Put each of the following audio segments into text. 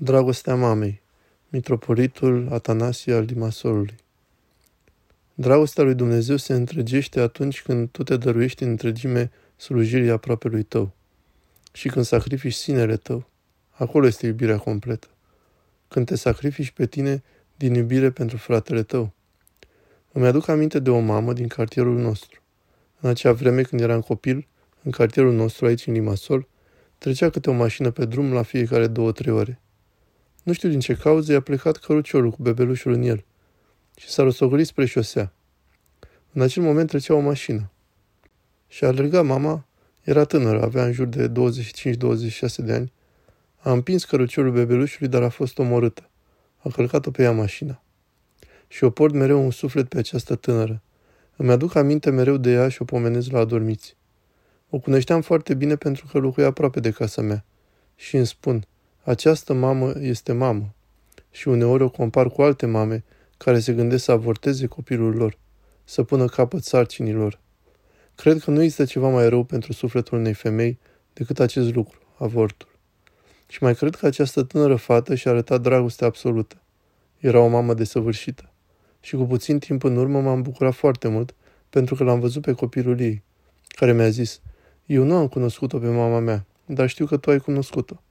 Dragostea mamei, mitropolitul Atanasie al Limasolului. Dragostea lui Dumnezeu se întregește atunci când tu te dăruiești în întregime slujirii aproape lui tău și când sacrifici sinele tău. Acolo este iubirea completă. Când te sacrifici pe tine din iubire pentru fratele tău. Îmi aduc aminte de o mamă din cartierul nostru. În acea vreme când eram copil, în cartierul nostru aici în Limasol, trecea câte o mașină pe drum la fiecare două-trei ore. Nu știu din ce cauză i-a plecat căruciorul cu bebelușul în el și s-a rostogolit spre șosea. În acel moment trecea o mașină. Și a alergat mama, era tânără, avea în jur de 25-26 de ani. A împins căruciorul bebelușului, dar a fost omorâtă. A călcat-o pe ea mașina. Și o port mereu un suflet pe această tânără. Îmi aduc aminte mereu de ea și o pomenez la adormiți. O cunoșteam foarte bine pentru că locuia aproape de casa mea. Și îmi spun – această mamă este mamă și uneori o compar cu alte mame care se gândesc să avorteze copilul lor, să pună capăt sarcinilor. Cred că nu există ceva mai rău pentru sufletul unei femei decât acest lucru, avortul. Și mai cred că această tânără fată și-a arătat dragoste absolută. Era o mamă desăvârșită. Și cu puțin timp în urmă m-am bucurat foarte mult pentru că l-am văzut pe copilul ei, care mi-a zis, eu nu am cunoscut-o pe mama mea, dar știu că tu ai cunoscut-o.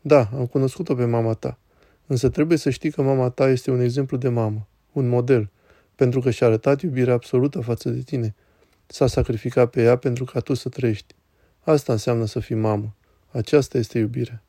Da, am cunoscut-o pe mama ta. Însă trebuie să știi că mama ta este un exemplu de mamă, un model, pentru că și-a arătat iubirea absolută față de tine. S-a sacrificat pe ea pentru ca tu să trăiești. Asta înseamnă să fii mamă. Aceasta este iubirea.